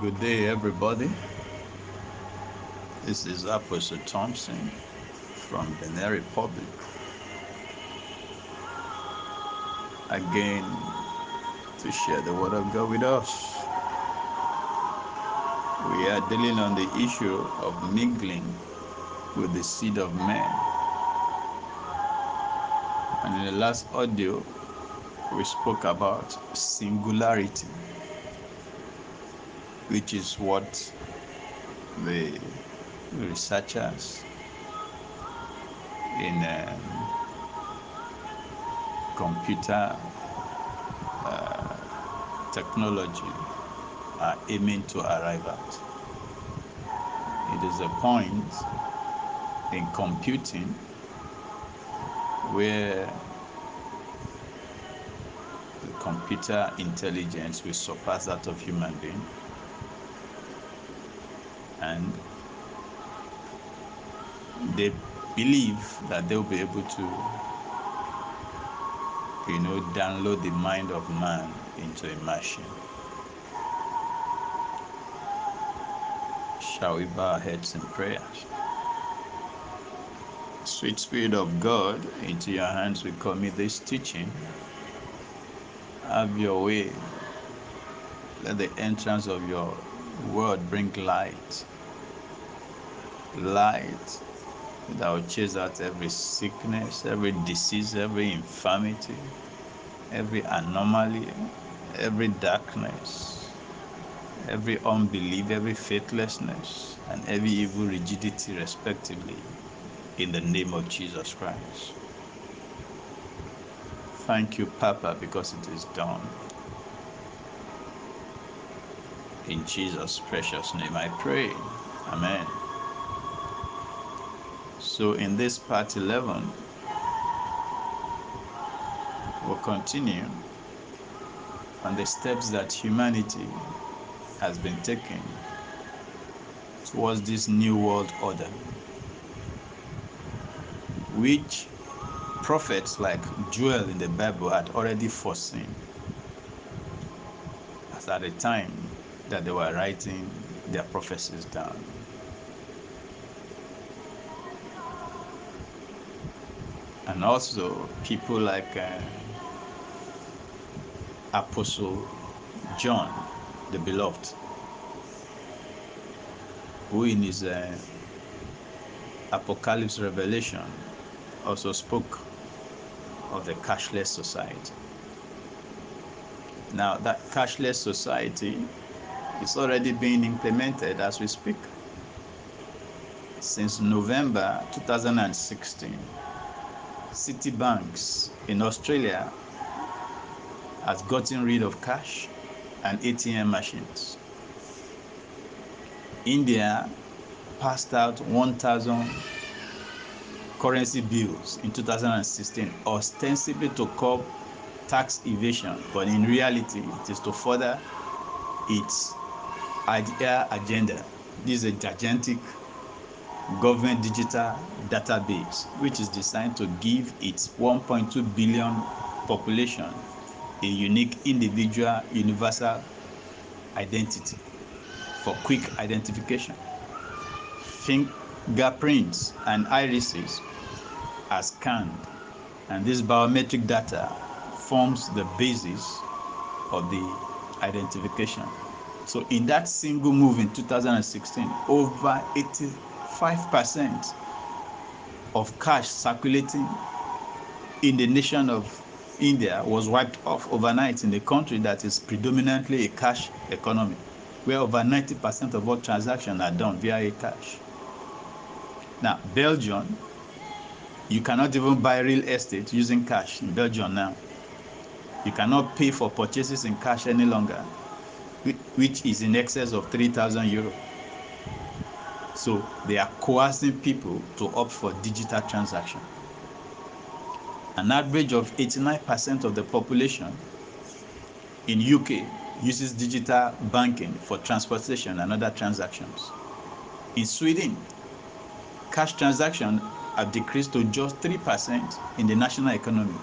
Good day, everybody. This is Apostle Tomson from Benin Republic. Again, to share the Word of God with us. We are dealing on the issue of mingling with the seed of man. And in the last audio, we spoke about singularity, which is what the researchers in um, computer uh, technology are aiming to arrive at. It is a point in computing where the computer intelligence will surpass that of human being and they believe that they'll be able to you know download the mind of man into a machine. Shall we bow our heads in prayers sweet spirit of god into your hands we commit this teaching. Have your way. Let the entrance of your word bring light light that will chase out every sickness, every disease, every infirmity, every anomaly, every darkness, every unbelief, every faithlessness, and every evil rigidity, respectively, in the name of Jesus Christ. Thank you, Papa, because it is done. In Jesus' precious name I pray. Amen. So in this part 11, we'll continue on the steps that humanity has been taking towards this new world order, which prophets like Joel in the Bible had already foreseen as at the time that they were writing their prophecies down. and also people like uh, Apostle John, the beloved, who in his uh, Apocalypse Revelation also spoke of the cashless society. Now, that cashless society is already being implemented as we speak. Since November 2016, Citibanks in Australia has gotten rid of cash and ATM machines. India passed out 1,000 currency bills in 2016, ostensibly to curb tax evasion, but in reality, it is to further its Aadhaar agenda. This is a gigantic government digital database, which is designed to give its 1.2 billion population a unique individual universal identity for quick identification. Fingerprints and irises are scanned, and this biometric data forms the basis of the identification. So, in that single move in 2016, over 85% of cash circulating in the nation of India was wiped off overnight in a country that is predominantly a cash economy, where over 90% of all transactions are done via cash. Now, Belgium, you cannot even buy real estate using cash in Belgium now. You cannot pay for purchases in cash any longer, which is in excess of 3,000 euro. So they are coercing people to opt for digital transaction. An average of 89% of the population in UK uses digital banking for transportation and other transactions. In Sweden, cash transactions have decreased to just 3% in the national economy,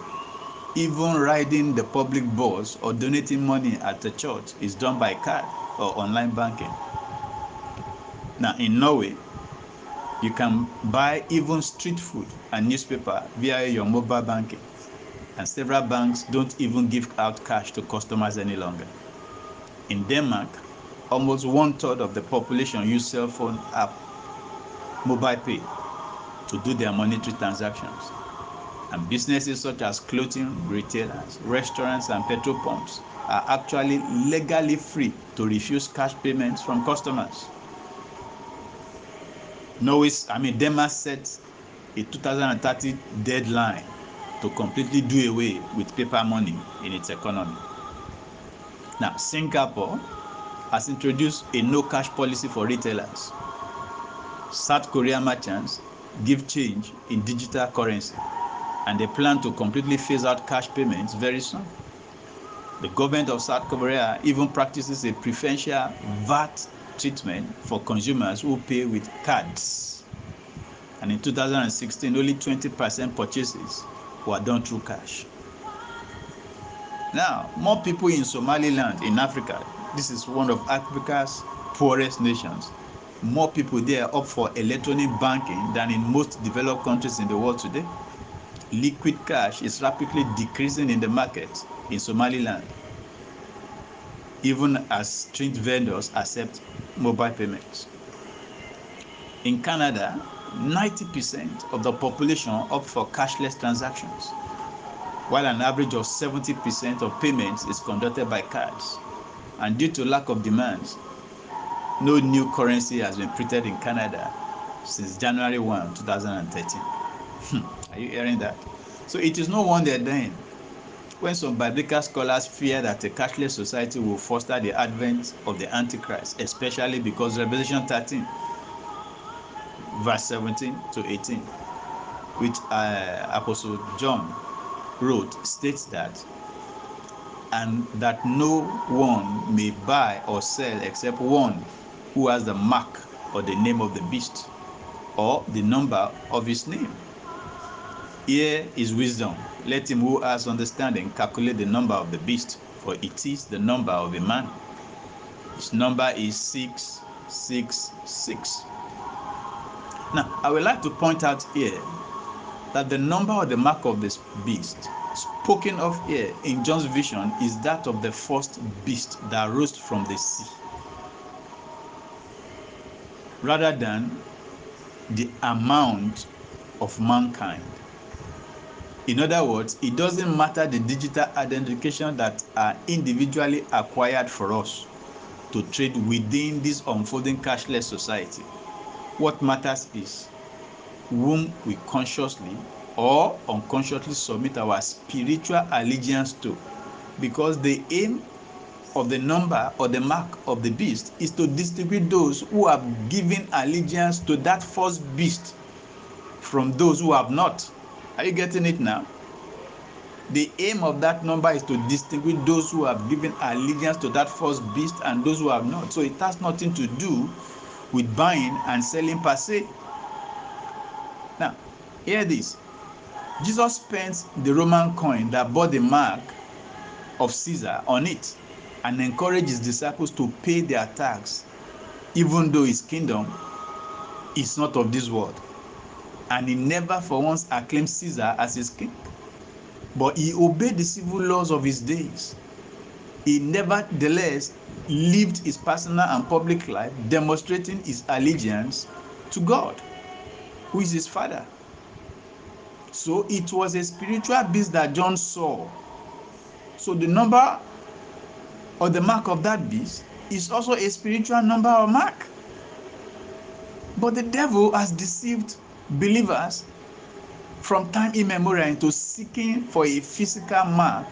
even riding the public bus or donating money at the church is done by card or online banking. Now, in Norway, you can buy even street food and newspaper via your mobile banking, and several banks don't even give out cash to customers any longer. In Denmark, almost one third of the population use cell phone app MobilePay to do their monetary transactions and businesses such as clothing retailers restaurants and petrol pumps are actually legally free to refuse cash payments from customers. Norway's i mean denmark set a 2030 deadline to completely do away with paper money in its economy. Now singapore has introduced a no cash policy for retailers. South Korea merchants give change in digital currency and they plan to completely phase out cash payments very soon. The government of South Korea even practices a preferential VAT treatment for consumers who pay with cards. And in 2016, only 20% purchases were done through cash. Now, more people in Somaliland, in Africa, this is one of Africa's poorest nations. More people there opt for electronic banking than in most developed countries in the world today. Liquid cash is rapidly decreasing in the market in Somaliland, even as street vendors accept mobile payments. In Canada, 90% of the population opt for cashless transactions, while an average of 70% of payments is conducted by cards and due to lack of demand, no new currency has been printed in Canada since January 1, 2013. Hmm. Are you hearing that? So it is no wonder then when some biblical scholars fear that a cashless society will foster the advent of the Antichrist, especially because Revelation 13, verse 17 to 18, which uh, Apostle John wrote, states that and that no one may buy or sell except one who has the mark or the name of the beast or the number of his name. Here is wisdom. Let him who has understanding calculate the number of the beast, for it is the number of a man. His number is 666. Now, I would like to point out here that the number or the mark of this beast spoken of here in John's vision is that of the first beast that rose from the sea, rather than the amount of mankind. In other words, it doesn't matter the digital identification that are individually acquired for us to trade within this unfolding cashless society. What matters is whom we consciously or unconsciously submit our spiritual allegiance to because the aim of the number or the mark of the beast is to distinguish those who have given allegiance to that first beast from those who have not. Are you getting it now? The aim of that number is to distinguish those who have given allegiance to that first beast and those who have not. So it has nothing to do with buying and selling per se. Now, hear this Jesus spent the Roman coin that bore the mark of Caesar on it and encouraged his disciples to pay their tax, even though his kingdom is not of this world. And he never for once acclaimed Caesar as his king, but he obeyed the civil laws of his days. He nevertheless lived his personal and public life demonstrating his allegiance to God, who is his father. So it was a spiritual beast that John saw. So the number or the mark of that beast is also a spiritual number or mark. But the devil has deceived believers from time immemorial into seeking for a physical mark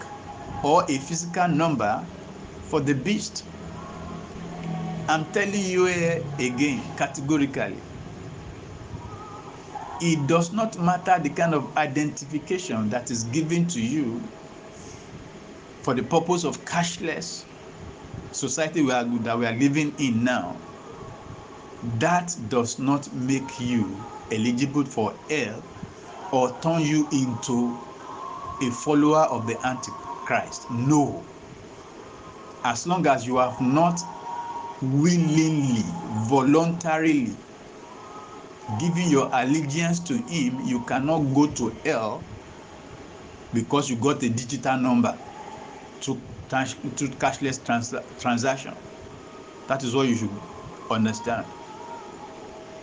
or a physical number for the beast. I'm telling you eh, again categorically it does not matter the kind of identification that is given to you for the purpose of cashless society we are, that we are living in now that does not make you eligible for hell or turn you into a follower of the Antichrist? No. As long as you have not willingly, voluntarily given your allegiance to him, you cannot go to hell because you got a digital number to, to cashless trans transaction. That is what you should understand.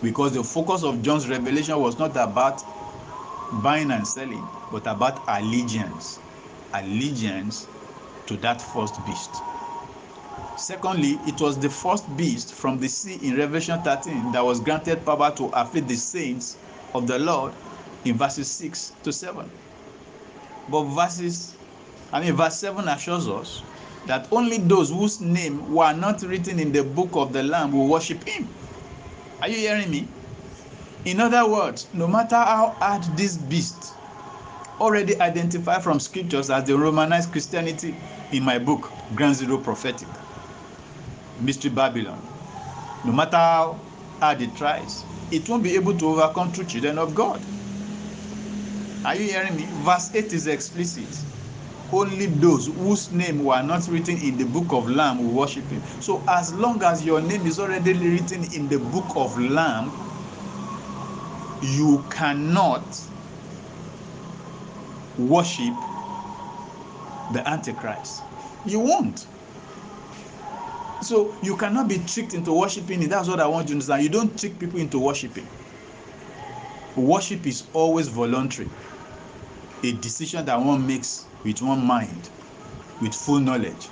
Because the focus of John's revelation was not about buying and selling, but about allegiance. Allegiance to that first beast. Secondly, it was the first beast from the sea in Revelation 13 that was granted power to afflict the saints of the Lord in verses 6 to 7. But verses, I mean, verse 7 assures us that only those whose name were not written in the book of the Lamb will worship him. Are you hearing me? In other words, no matter how hard this beast, already identified from scriptures as the Romanized Christianity in my book, Grand Zero Prophetic, Mystery Babylon, no matter how hard it tries, it won't be able to overcome true children of God. Are you hearing me? Verse 8 is explicit. Only those whose name were not written in the book of Lamb will worship him. So, as long as your name is already written in the book of Lamb, you cannot worship the Antichrist. You won't. So you cannot be tricked into worshiping it. That's what I want you to understand. You don't trick people into worshiping. Worship is always voluntary, a decision that one makes with one mind, with full knowledge.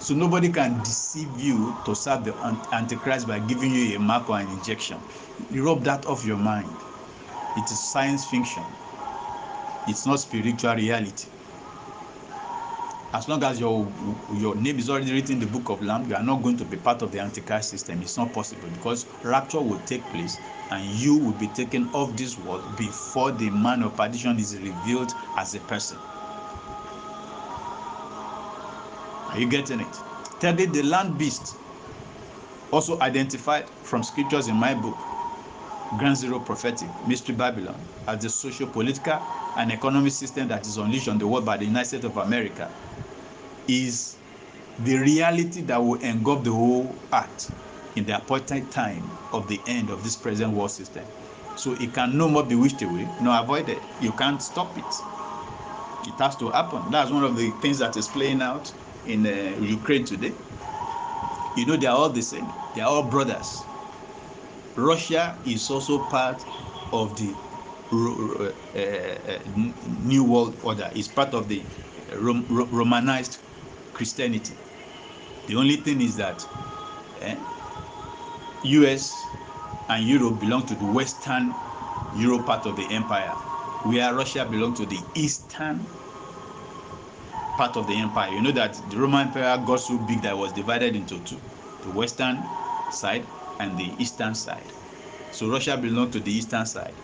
So nobody can deceive you to serve the Antichrist by giving you a mark or an injection. You rub that off your mind. It is science fiction. It's not spiritual reality. As long as your your name is already written in the book of Lamb, you are not going to be part of the Antichrist system. It's not possible because rapture will take place and you will be taken off this world before the man of perdition is revealed as a person. Are you getting it? Thirdly, the land beast, also identified from scriptures in my book, Grand Zero Prophetic, Mystery Babylon, as the social, political, and economic system that is unleashed on the world by the United States of America, is the reality that will engulf the whole earth in the appointed time of the end of this present world system. So it can no more be wished away, nor avoided. You can't stop it. It has to happen. That's one of the things that is playing out in uh, Ukraine today. You know, they are all the same. They are all brothers. Russia is also part of the uh, uh, New World Order. It's part of the Rom Romanized Christianity. The only thing is that eh, US and Europe belong to the Western Europe part of the empire, where Russia belongs to the Eastern part of the empire. You know that the Roman Empire got so big that it was divided into two the Western side and the Eastern side. So Russia belonged to the Eastern side.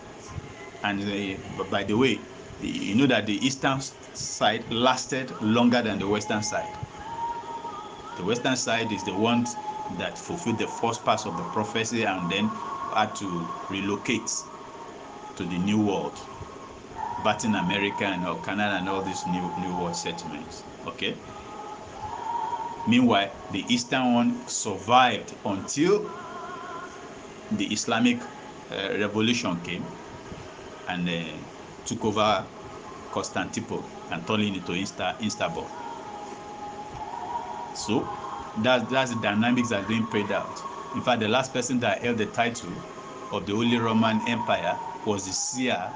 And uh, by the way, you know that the Eastern side lasted longer than the Western side. The Western side is the one that fulfilled the first part of the prophecy and then had to relocate to the New World, Latin America and all Canada and all these new New World settlements. Okay. Meanwhile, the Eastern one survived until the Islamic uh, revolution came and uh, took over Constantinople and turned it into Istanbul. So that, that's the dynamics that's being played out. In fact, the last person that held the title of the Holy Roman Empire was the seer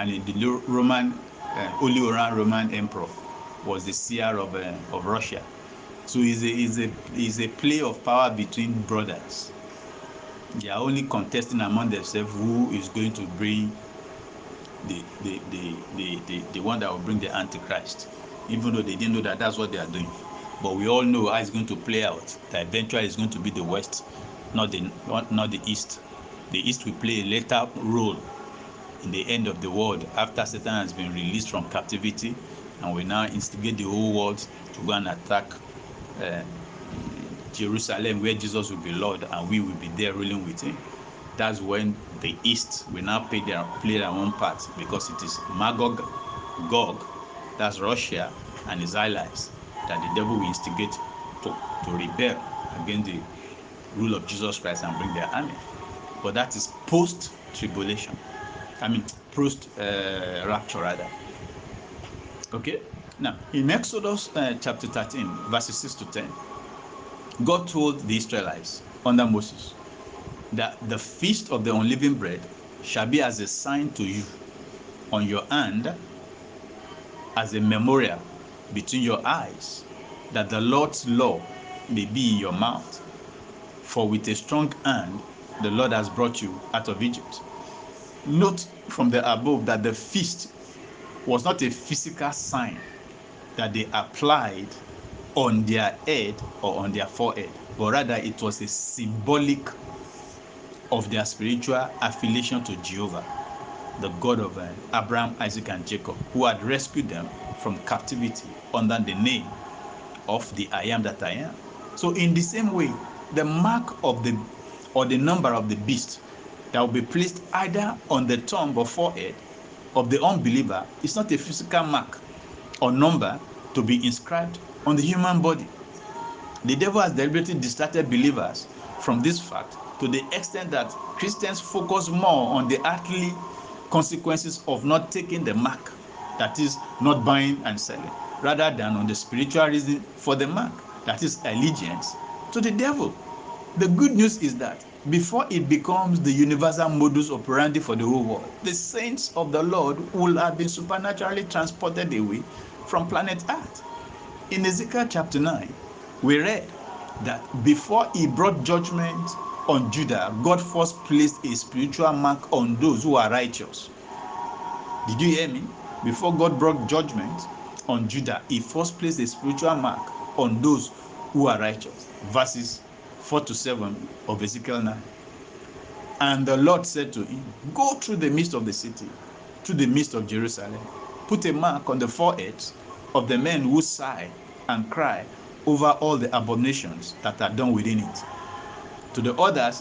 and the Roman uh, Holy Roman Emperor was the seer of, uh, of Russia. So it's a, it's, a, it's a play of power between brothers. They are only contesting among themselves who is going to bring the, the, the, the, the, the one that will bring the Antichrist, even though they didn't know that that's what they are doing. But we all know how it's going to play out. That eventually it's going to be the West, not the not the East. The East will play a later role in the end of the world after Satan has been released from captivity and we now instigate the whole world to go and attack uh, Jerusalem where Jesus will be Lord and we will be there ruling with him. That's when the East will now play their, play their own part because it is Magog Gog, that's Russia and his allies, that the devil will instigate to, to rebel against the rule of Jesus Christ and bring their army. But that is post tribulation. I mean, post uh, rapture, rather. Okay? Now, in Exodus uh, chapter 13, verses 6 to 10, God told the Israelites under Moses that the feast of the unleavened bread shall be as a sign to you on your hand, as a memorial between your eyes, that the Lord's law may be in your mouth. For with a strong hand the Lord has brought you out of Egypt. Note from the above that the feast was not a physical sign that they applied on their head or on their forehead, but rather it was a symbolic of their spiritual affiliation to Jehovah, the God of uh, Abraham, Isaac, and Jacob, who had rescued them from captivity under the name of the I am that I am. So, in the same way, the mark of the or the number of the beast that will be placed either on the thumb or forehead of the unbeliever is not a physical mark or number to be inscribed on the human body. The devil has deliberately distracted believers from this fact to the extent that Christians focus more on the earthly consequences of not taking the mark, that is, not buying and selling, rather than on the spiritual reason for the mark, that is, allegiance to the devil. The good news is that before it becomes the universal modus operandi for the whole world, the saints of the Lord will have been supernaturally transported away from planet Earth. In Ezekiel chapter 9, we read that before he brought judgment on Judah, God first placed a spiritual mark on those who are righteous. Did you hear me? Before God brought judgment on Judah, he first placed a spiritual mark on those who are righteous. Verses 4 to 7 of Ezekiel 9. And the Lord said to him, Go through the midst of the city, through the midst of Jerusalem, put a mark on the foreheads of the men who sigh and cry over all the abominations that are done within it. To the others,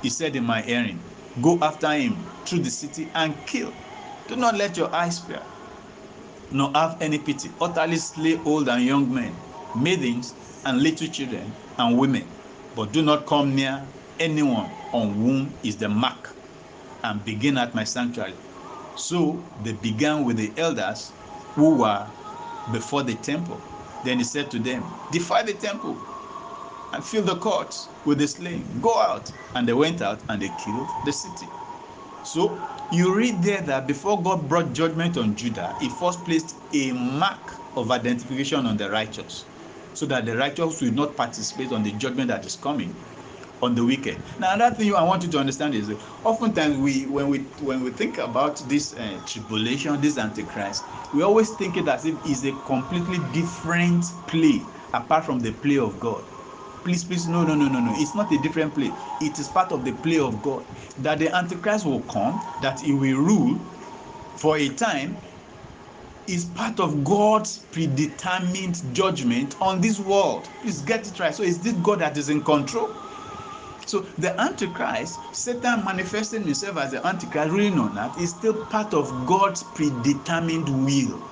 he said in my hearing, Go after him through the city and kill. Do not let your eyes fear, nor have any pity. Utterly slay old and young men, maidens and little children and women. But do not come near anyone on whom is the mark, and begin at my sanctuary. So they began with the elders who were before the temple. Then he said to them, Defy the temple and fill the courts with the slain. Go out. And they went out and they killed the city. So you read there that before God brought judgment on Judah, he first placed a mark of identification on the righteous so that the righteous will not participate on the judgment that is coming on the wicked. Now, another thing I want you to understand is that oftentimes we, when we when we think about this uh, tribulation, this antichrist, we always think it as if it's a completely different play apart from the play of God. Please, please, no, no, no, no, no. It's not a different play. It is part of the play of God. That the antichrist will come, that he will rule for a time, is part of God's predetermined judgment on this world. Please get it right. So, is this God that is in control? So the Antichrist, Satan manifesting himself as the Antichrist, really on that, is still part of God's predetermined will.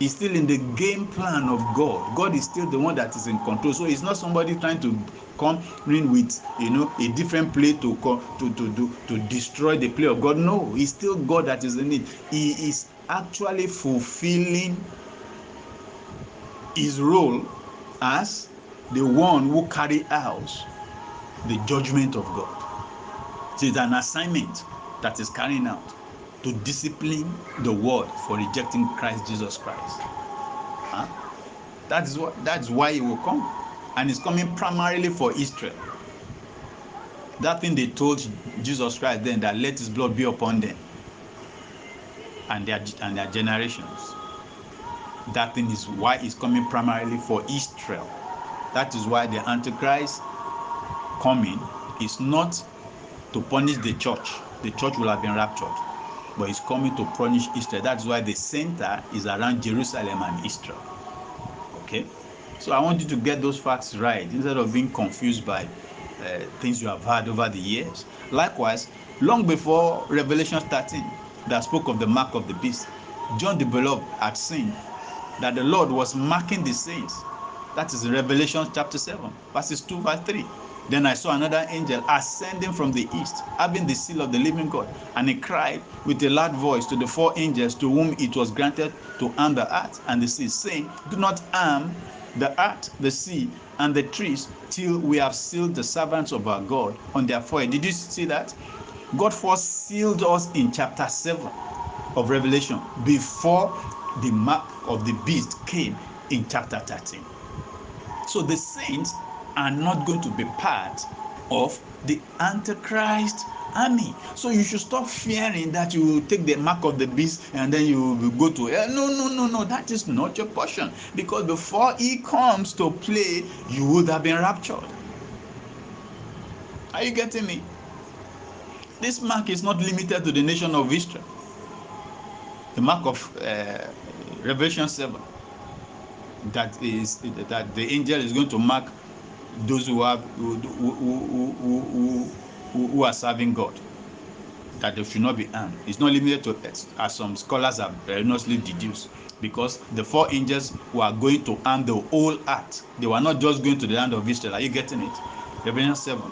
He's still in the game plan of God. God is still the one that is in control. So it's not somebody trying to come in with you know a different play to come to to to, to destroy the play of God. No, he's still God that is in it. He is actually fulfilling his role as the one who carry out the judgment of God. So it's an assignment that is carrying out to discipline the world for rejecting Christ Jesus Christ. Huh? That's what that's why he will come. And it's coming primarily for Israel. That thing they told Jesus Christ then that let his blood be upon them and their and their generations. That thing is why it's coming primarily for Israel. That is why the Antichrist coming is not to punish the church. The church will have been raptured, but it's coming to punish Israel. That's why the center is around Jerusalem and Israel. Okay, so I want you to get those facts right instead of being confused by uh, things you have heard over the years. Likewise, long before Revelation 13, that spoke of the mark of the beast, John the Beloved had seen that the Lord was marking the saints. That is Revelation chapter 7, verses 2 verse 3. Then I saw another angel ascending from the east, having the seal of the living God. And he cried with a loud voice to the four angels to whom it was granted to harm the earth and the sea, saying, Do not harm the earth, the sea, and the trees till we have sealed the servants of our God on their forehead. Did you see that? God first sealed us in chapter 7 of Revelation before the mark of the beast came in chapter 13. So the saints are not going to be part of the Antichrist army. So you should stop fearing that you will take the mark of the beast and then you will go to hell. No, no, no, no. That is not your portion. Because before he comes to play, you would have been raptured. Are you getting me? This mark is not limited to the nation of Israel. The mark of uh, Revelation 7 that is that the angel is going to mark those who have who, who, who, who, are serving God that they should not be harmed. It's not limited to as some scholars have erroneously deduced because the four angels were going to harm the whole earth. They were not just going to the land of Israel. Are you getting it? Revelation 7.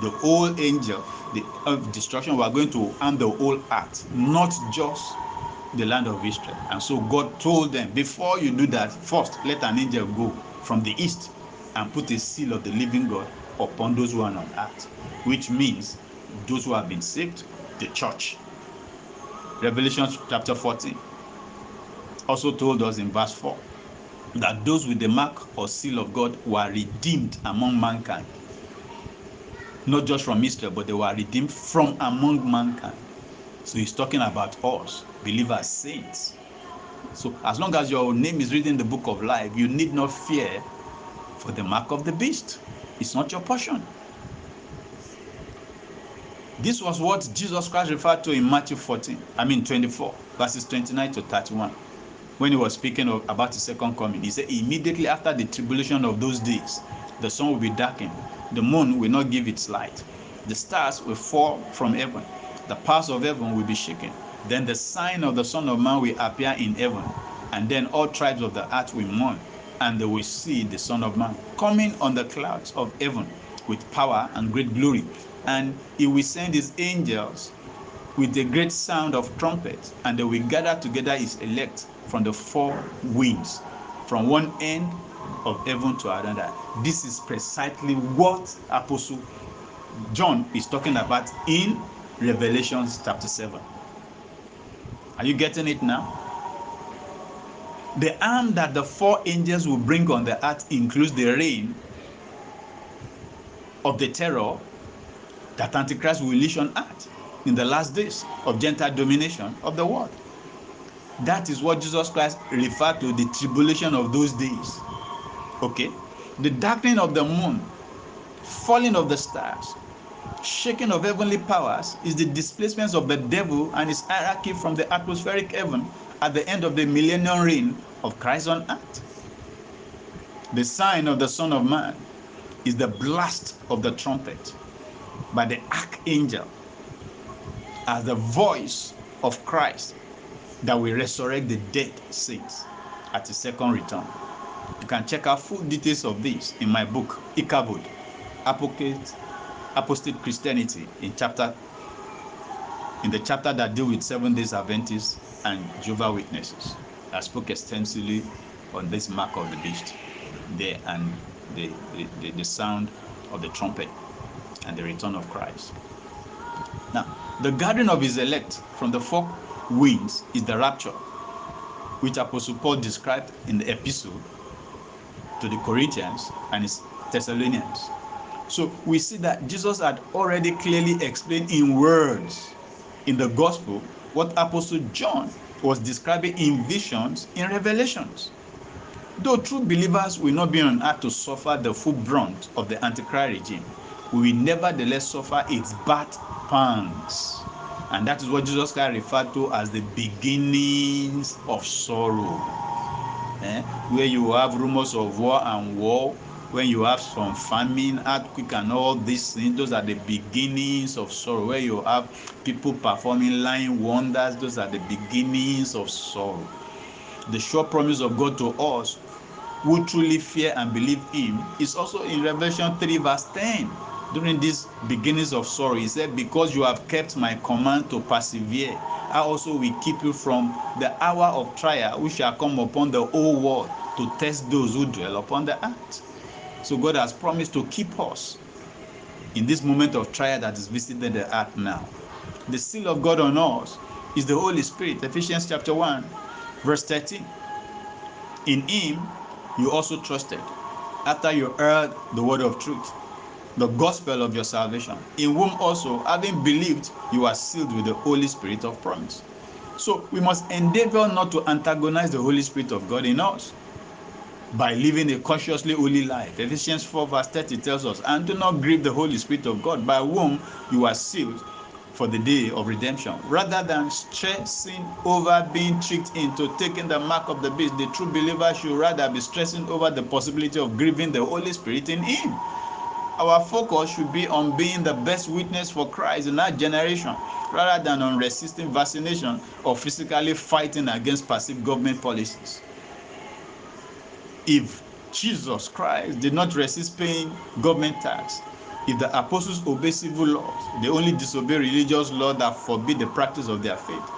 The whole angel the, of destruction were going to harm the whole earth, not just the land of Israel. And so God told them, before you do that, first let an angel go from the east and put a seal of the living God upon those who are on earth, which means those who have been saved, the church. Revelation chapter 14 also told us in verse 4 that those with the mark or seal of God were redeemed among mankind. Not just from Israel, but they were redeemed from among mankind. So he's talking about us, believers, saints. So as long as your name is written in the book of life, you need not fear for the mark of the beast. It's not your portion. This was what Jesus Christ referred to in Matthew 14, I mean 24, verses 29 to 31. When he was speaking of, about his second coming, he said, Immediately after the tribulation of those days, the sun will be darkened, the moon will not give its light, the stars will fall from heaven, the powers of heaven will be shaken. Then the sign of the Son of Man will appear in heaven, and then all tribes of the earth will mourn, and they will see the Son of Man coming on the clouds of heaven with power and great glory. And he will send his angels with a great sound of trumpet, and they will gather together his elect from the four winds, from one end of heaven to another. This is precisely what Apostle John is talking about in Revelation chapter 7. Are you getting it now? The arm that the four angels will bring on the earth includes the reign of the terror that Antichrist will unleash on earth in the last days of Gentile domination of the world. That is what Jesus Christ referred to the tribulation of those days. Okay? The darkening of the moon, falling of the stars, shaking of heavenly powers is the displacement of the devil and his hierarchy from the atmospheric heaven at the end of the millennial reign of Christ on earth. The sign of the Son of Man is the blast of the trumpet by the archangel as the voice of Christ that will resurrect the dead saints at his second return. You can check out full details of this in my book, Ichabod, Apostate, Apostate Christianity, in chapter in the chapter that deal with seven days Adventists and Jehovah Witnesses. I spoke extensively on this mark of the beast there and the, the, the, the sound of the trumpet and the return of Christ. Now, the gathering of his elect from the four winds is the rapture, which Apostle Paul described in the epistle to the Corinthians and his Thessalonians. So we see that Jesus had already clearly explained in words in the gospel what Apostle John was describing in visions in revelations. Though true believers will not be on earth to suffer the full brunt of the Antichrist regime, we will nevertheless suffer its bad pangs. And that is what Jesus Christ referred to as the beginnings of sorrow. Eh? Where you have rumors of war and war, when you have some famine, earthquake, and all these things, those are the beginnings of sorrow. Where you have people performing lying wonders, those are the beginnings of sorrow. The sure promise of God to us who truly fear and believe Him is also in Revelation 3, verse 10. During these beginnings of sorrow, He said, Because you have kept my command to persevere, I also will keep you from the hour of trial which shall come upon the whole world to test those who dwell upon the earth. So God has promised to keep us in this moment of trial that is visiting the earth now. The seal of God on us is the Holy Spirit. Ephesians chapter 1, verse 13. In him you also trusted after you heard the word of truth, the gospel of your salvation, in whom also, having believed, you are sealed with the Holy Spirit of promise. So we must endeavor not to antagonize the Holy Spirit of God in us by living a consciously holy life. Ephesians 4, verse 30 tells us, and do not grieve the Holy Spirit of God, by whom you are sealed for the day of redemption. Rather than stressing over being tricked into taking the mark of the beast, the true believer should rather be stressing over the possibility of grieving the Holy Spirit in him. Our focus should be on being the best witness for Christ in our generation rather than on resisting vaccination or physically fighting against passive government policies. If Jesus Christ did not resist paying government tax, if the apostles obey civil laws, they only disobey religious laws that forbid the practice of their faith.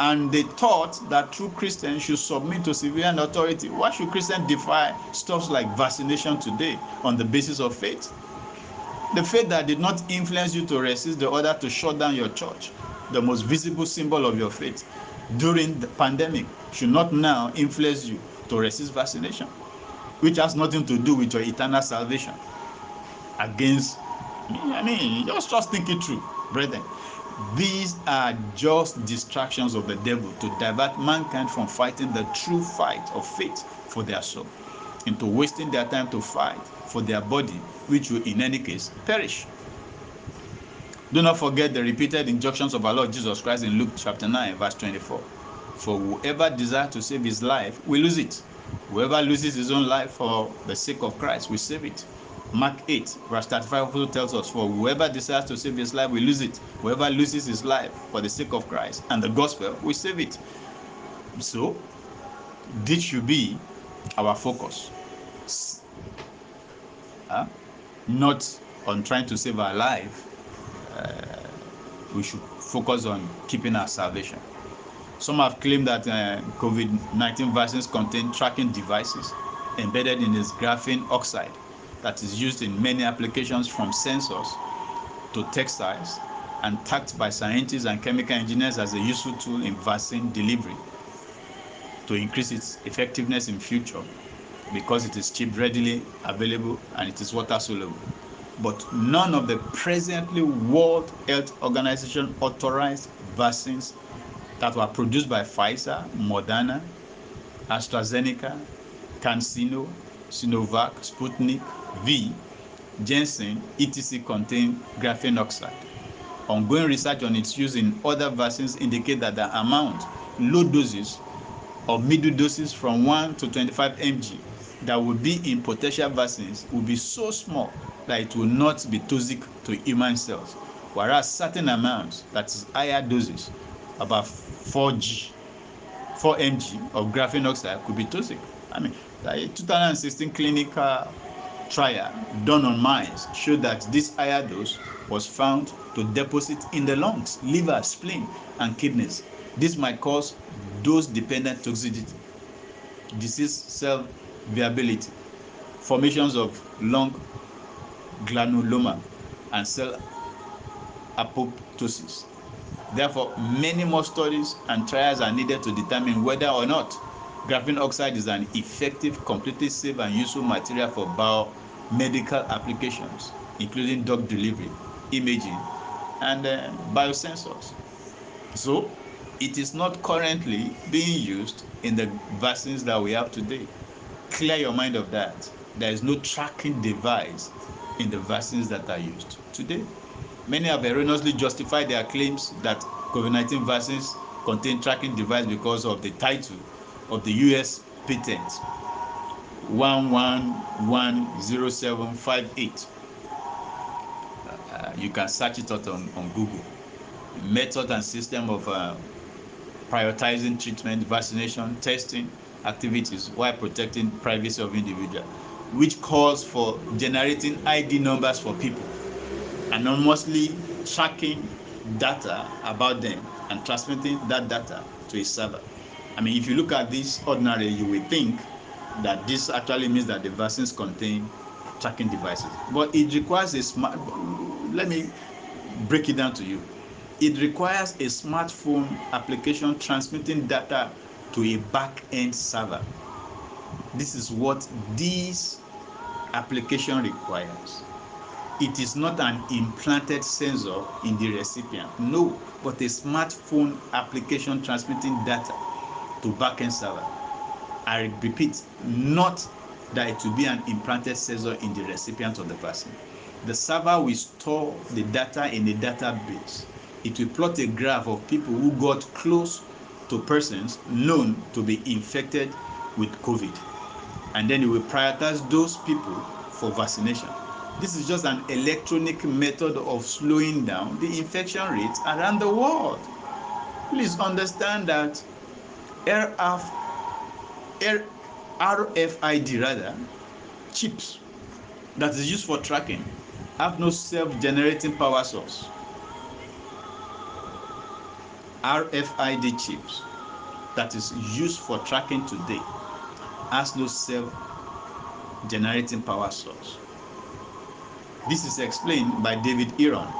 And they thought that true Christians should submit to civilian authority. Why should Christians defy stuff like vaccination today on the basis of faith? The faith that did not influence you to resist the order to shut down your church, the most visible symbol of your faith during the pandemic, should not now influence you to resist vaccination, which has nothing to do with your eternal salvation. Against, I mean, just just think it through, brethren. These are just distractions of the devil to divert mankind from fighting the true fight of faith for their soul into wasting their time to fight for their body, which will in any case perish. Do not forget the repeated injunctions of our Lord Jesus Christ in Luke chapter 9, verse 24. For whoever desires to save his life will lose it. Whoever loses his own life for the sake of Christ will save it. Mark 8, verse 35 also tells us, For whoever desires to save his life will lose it. Whoever loses his life for the sake of Christ and the gospel will save it. So, this should be our focus. Uh, not on trying to save our life. Uh, we should focus on keeping our salvation. Some have claimed that uh, COVID 19 vaccines contain tracking devices embedded in its graphene oxide that is used in many applications from sensors to textiles and tagged by scientists and chemical engineers as a useful tool in vaccine delivery to increase its effectiveness in future because it is cheap, readily available, and it is water soluble. But none of the presently World Health Organization authorized vaccines that were produced by Pfizer, Moderna, AstraZeneca, CanSino, Sinovac, Sputnik V, Janssen, etc. contain graphene oxide. Ongoing research on its use in other vaccines indicate that the amount, low doses, or middle doses from 1 to 25 mg that will be in potential vaccines will be so small that it will not be toxic to human cells, whereas certain amounts, that is higher doses, about 4G, 4 mg of graphene oxide could be toxic. I mean, the 2016 clinical trial done on mice showed that this higher dose was found to deposit in the lungs, liver, spleen, and kidneys. This might cause dose-dependent toxicity, disease cell viability, formations of lung granuloma, and cell apoptosis. Therefore, many more studies and trials are needed to determine whether or not graphene oxide is an effective, completely safe and useful material for biomedical applications, including drug delivery, imaging, and uh, biosensors. So, it is not currently being used in the vaccines that we have today. Clear your mind of that. There is no tracking device in the vaccines that are used today. Many have erroneously justified their claims that COVID-19 vaccines contain tracking device because of the title of the US patent. 1110758. Uh, you can search it out on, on Google. Method and system of uh, prioritizing treatment, vaccination, testing activities while protecting privacy of individual, which calls for generating ID numbers for people, anonymously tracking data about them and transmitting that data to a server. I mean, if you look at this ordinarily, you will think that this actually means that the vaccines contain tracking devices. But it requires a smart, let me break it down to you. It requires a smartphone application transmitting data to a back-end server. This is what this application requires. It is not an implanted sensor in the recipient, no, but a smartphone application transmitting data to back-end server. I repeat, not that it will be an implanted sensor in the recipient of the vaccine. The server will store the data in a database. It will plot a graph of people who got close to persons known to be infected with COVID. And then it will prioritize those people for vaccination. This is just an electronic method of slowing down the infection rates around the world. Please understand that RF, RFID rather chips that is used for tracking have no self-generating power source. RFID chips that is used for tracking today has no self-generating power source. This is explained by David Eron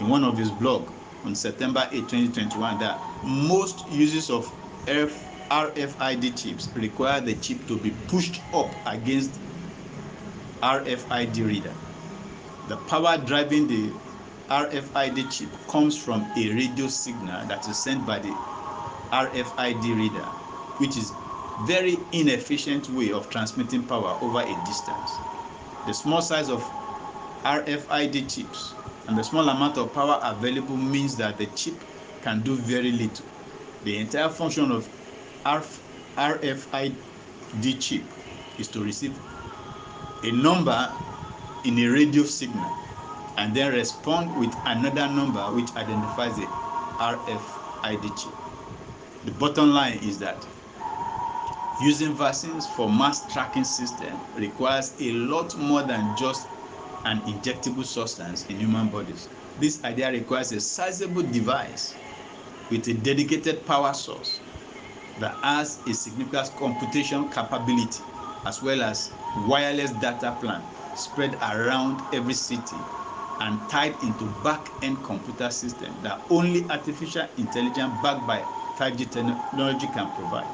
in one of his blog on September 8, 2021 that most uses of RFID chips require the chip to be pushed up against RFID reader. The power driving the RFID chip comes from a radio signal that is sent by the RFID reader, which is very inefficient way of transmitting power over a distance. The small size of RFID chips and the small amount of power available means that the chip can do very little. The entire function of RFID chip is to receive a number in a radio signal and then respond with another number which identifies the RFID chip. The bottom line is that using vaccines for mass tracking system requires a lot more than just an injectable substance in human bodies. This idea requires a sizable device with a dedicated power source that has a significant computation capability as well as wireless data plan spread around every city and tied into back-end computer system that only artificial intelligence backed by 5G technology can provide.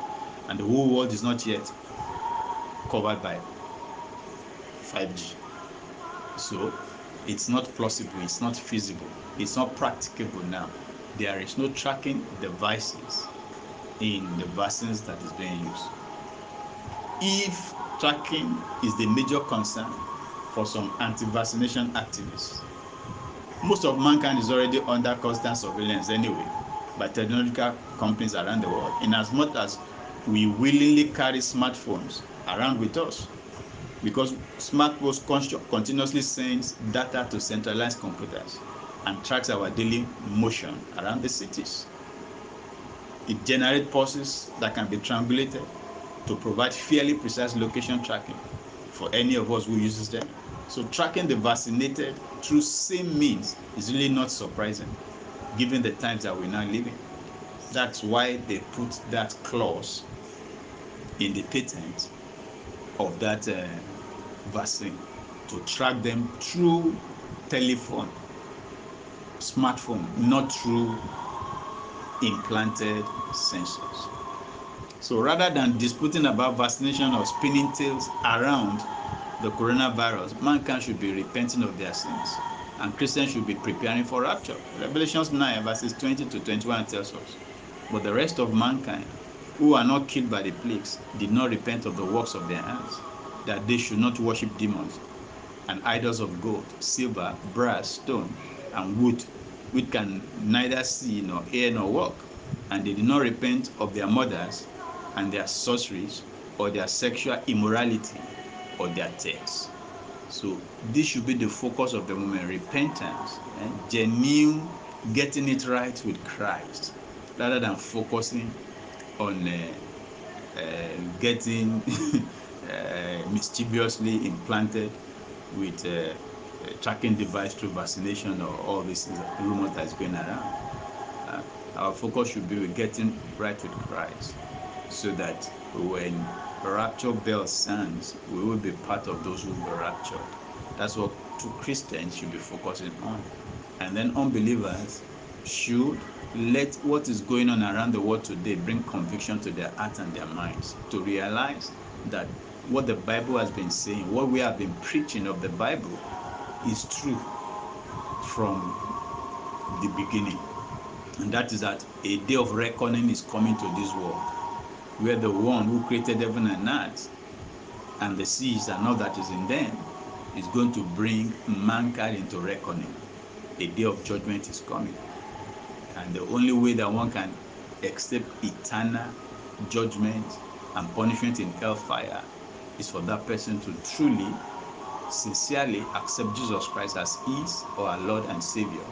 And the whole world is not yet covered by 5G. So it's not plausible, it's not feasible, it's not practicable now. There is no tracking devices in the vaccines that is being used. If tracking is the major concern for some anti-vaccination activists, most of mankind is already under constant surveillance anyway by technological companies around the world in as much as we willingly carry smartphones around with us because smartphones continuously sends data to centralized computers and tracks our daily motion around the cities. It generates pulses that can be triangulated to provide fairly precise location tracking for any of us who uses them. So tracking the vaccinated through same means is really not surprising given the times that we're now living. That's why they put that clause in the patent of that uh, vaccine to track them through telephone, smartphone, not through implanted sensors. So rather than disputing about vaccination or spinning tales around the coronavirus, mankind should be repenting of their sins and Christians should be preparing for rapture. Revelations 9, verses 20 to 21 tells us, But the rest of mankind, who are not killed by the plagues, did not repent of the works of their hands, that they should not worship demons and idols of gold, silver, brass, stone, and wood, which can neither see nor hear nor walk. And they did not repent of their murders and their sorceries or their sexual immorality or their tears. So this should be the focus of the moment repentance and genuine getting it right with Christ rather than focusing on uh, uh, getting uh, mischievously implanted with uh, a tracking device through vaccination or all this rumor that is going around. Uh, our focus should be getting right with Christ so that when rapture bell sounds, we will be part of those who were raptured. That's what two Christians should be focusing on. And then unbelievers should let what is going on around the world today bring conviction to their hearts and their minds to realize that what the Bible has been saying, what we have been preaching of the Bible, is true from the beginning. And that is that a day of reckoning is coming to this world where the one who created heaven and earth and the seas and all that is in them is going to bring mankind into reckoning. A day of judgment is coming. And the only way that one can accept eternal judgment and punishment in hellfire is for that person to truly, sincerely accept Jesus Christ as his or our Lord and Savior,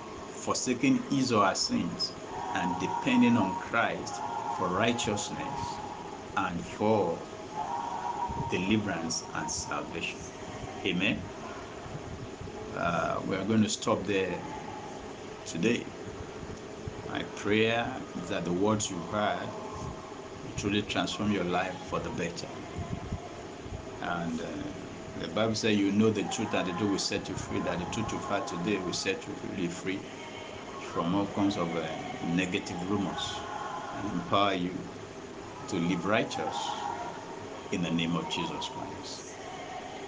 forsaking his or her sins, and depending on Christ for righteousness and for deliverance and salvation. Amen. Uh, we are going to stop there today. My prayer is that the words you heard truly transform your life for the better. And uh, the Bible says, You know the truth, that the truth will set you free. That the truth you've heard today will set you really free from all kinds of uh, negative rumors and empower you to live righteous in the name of Jesus Christ.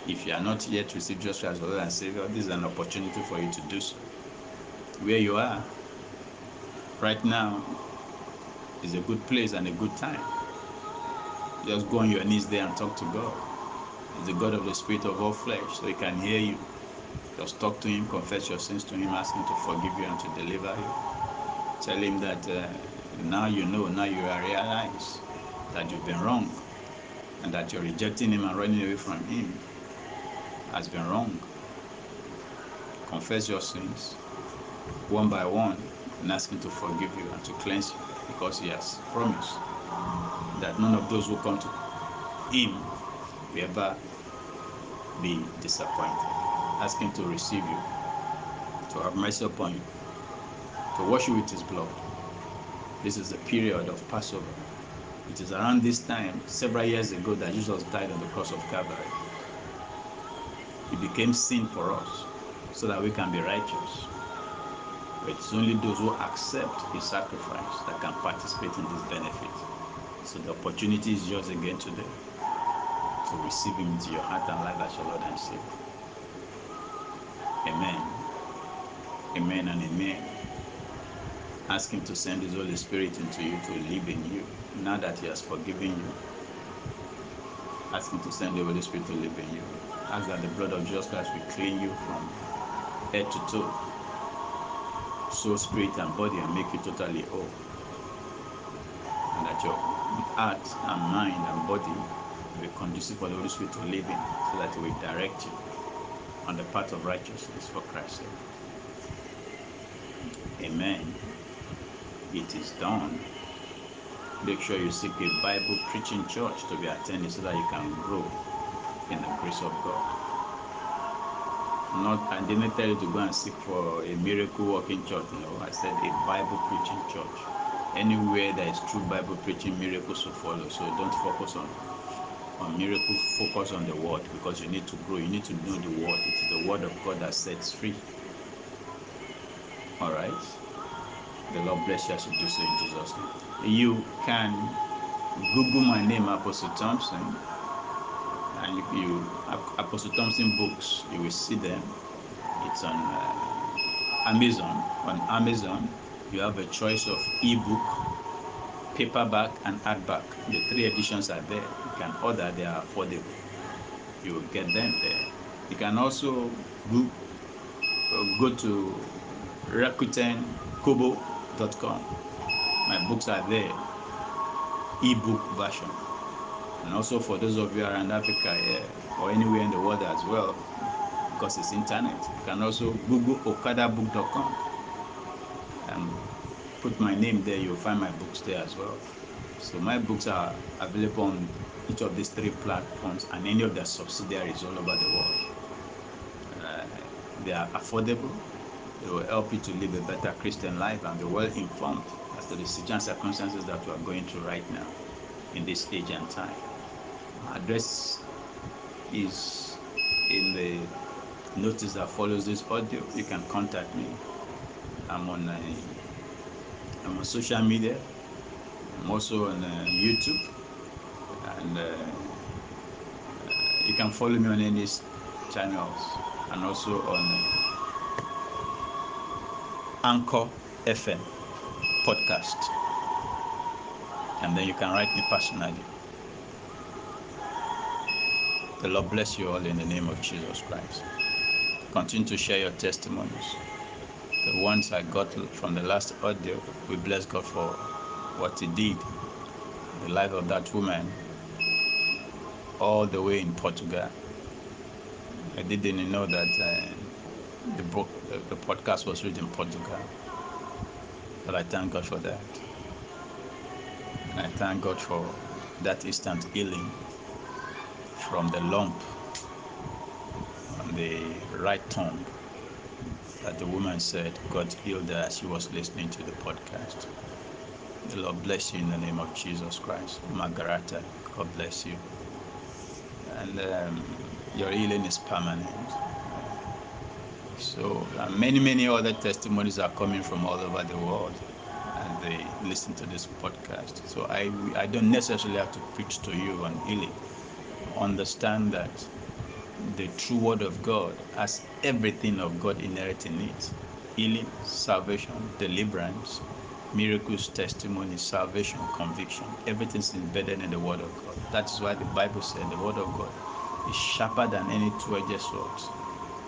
If you are not yet received Jesus Christ as Lord and Savior, this is an opportunity for you to do so. Where you are right now is a good place and a good time. Just go on your knees there and talk to God. He's the God of the Spirit of all flesh, so He can hear you. Just talk to Him, confess your sins to Him, ask Him to forgive you and to deliver you. Tell Him that uh, now you know, now you realize that you've been wrong and that you're rejecting Him and running away from Him has been wrong. Confess your sins one by one and ask Him to forgive you and to cleanse you because He has promised that none of those who come to Him ever be disappointed. Ask Him to receive you, to have mercy upon you, to wash you with His blood. This is the period of Passover. It is around this time, several years ago, that Jesus died on the cross of Calvary. He became sin for us so that we can be righteous. But it's only those who accept his sacrifice that can participate in this benefit. So the opportunity is yours again today to receive him into your heart and life as your Lord and Savior. Amen. Amen and amen. Ask him to send his Holy Spirit into you to live in you now that he has forgiven you. Ask him to send the Holy Spirit to live in you. Ask that the blood of Jesus Christ will clean you from head to toe, soul, spirit, and body, and make you totally whole. And that your heart and mind and body be conducive for the Holy Spirit to live in, so that will direct you on the path of righteousness for Christ's sake. Amen. It is done. Make sure you seek a Bible preaching church to be attending so that you can grow in the grace of God. Not, I didn't tell you to go and seek for a miracle working church. No, I said a Bible preaching church. Anywhere there is true Bible preaching, miracles will follow. So don't focus on on miracle. Focus on the word because you need to grow. You need to know the word. It is the word of God that sets free. All right. The Lord bless you as you do so in Jesus' name. You can Google my name, Apostle Tomson, and if you Apostle Tomson books, you will see them. It's on uh, Amazon. On Amazon, you have a choice of ebook, paperback, and hardback. The three editions are there. Can order; they are affordable. You will get them there. You can also go, uh, go to RakutenKobo.com. My books are there, ebook version. And also for those of you around Africa yeah, or anywhere in the world as well, because it's internet, you can also Google okadabook.com and put my name there. You'll find my books there as well. So my books are available on each of these three platforms and any of their subsidiaries all over the world. Uh, they are affordable. They will help you to live a better Christian life and be well informed as to the situations and circumstances that we are going through right now in this age and time. My address is in the notice that follows this audio. You can contact me. I'm on uh, I'm on social media. I'm also on uh, YouTube, and uh, you can follow me on any channels, and also on uh, Anchor FM podcast. And then you can write me personally. The Lord bless you all in the name of Jesus Christ. Continue to share your testimonies. The ones I got from the last audio, we bless God for what He did the life of that woman all the way in Portugal. I didn't know that uh, the book, the, the podcast was written in Portugal, but I thank God for that. And I thank God for that instant healing from the lump on the right tongue that the woman said God healed her as she was listening to the podcast. The Lord bless you in the name of Jesus Christ. Margarata, God bless you. And um, your healing is permanent. So many, many other testimonies are coming from all over the world and they listen to this podcast. So I, I don't necessarily have to preach to you on healing. Understand that the true word of God has everything of God inherent in it healing, salvation, deliverance, miracles, testimony, salvation, conviction. Everything's embedded in the word of God. That is why the Bible said the word of God is sharper than any two edged sword.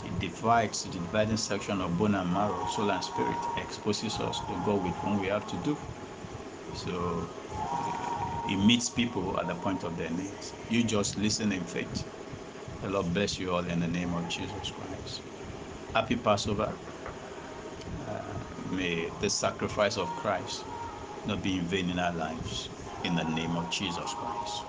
It divides the dividing section of bone and marrow, soul and spirit, exposes us to God with whom we have to do. So eh, it meets people at the point of their needs. You just listen in faith. The Lord bless you all in the name of Jesus Christ. Happy Passover. May the sacrifice of Christ not be in vain in our lives. In the name of Jesus Christ.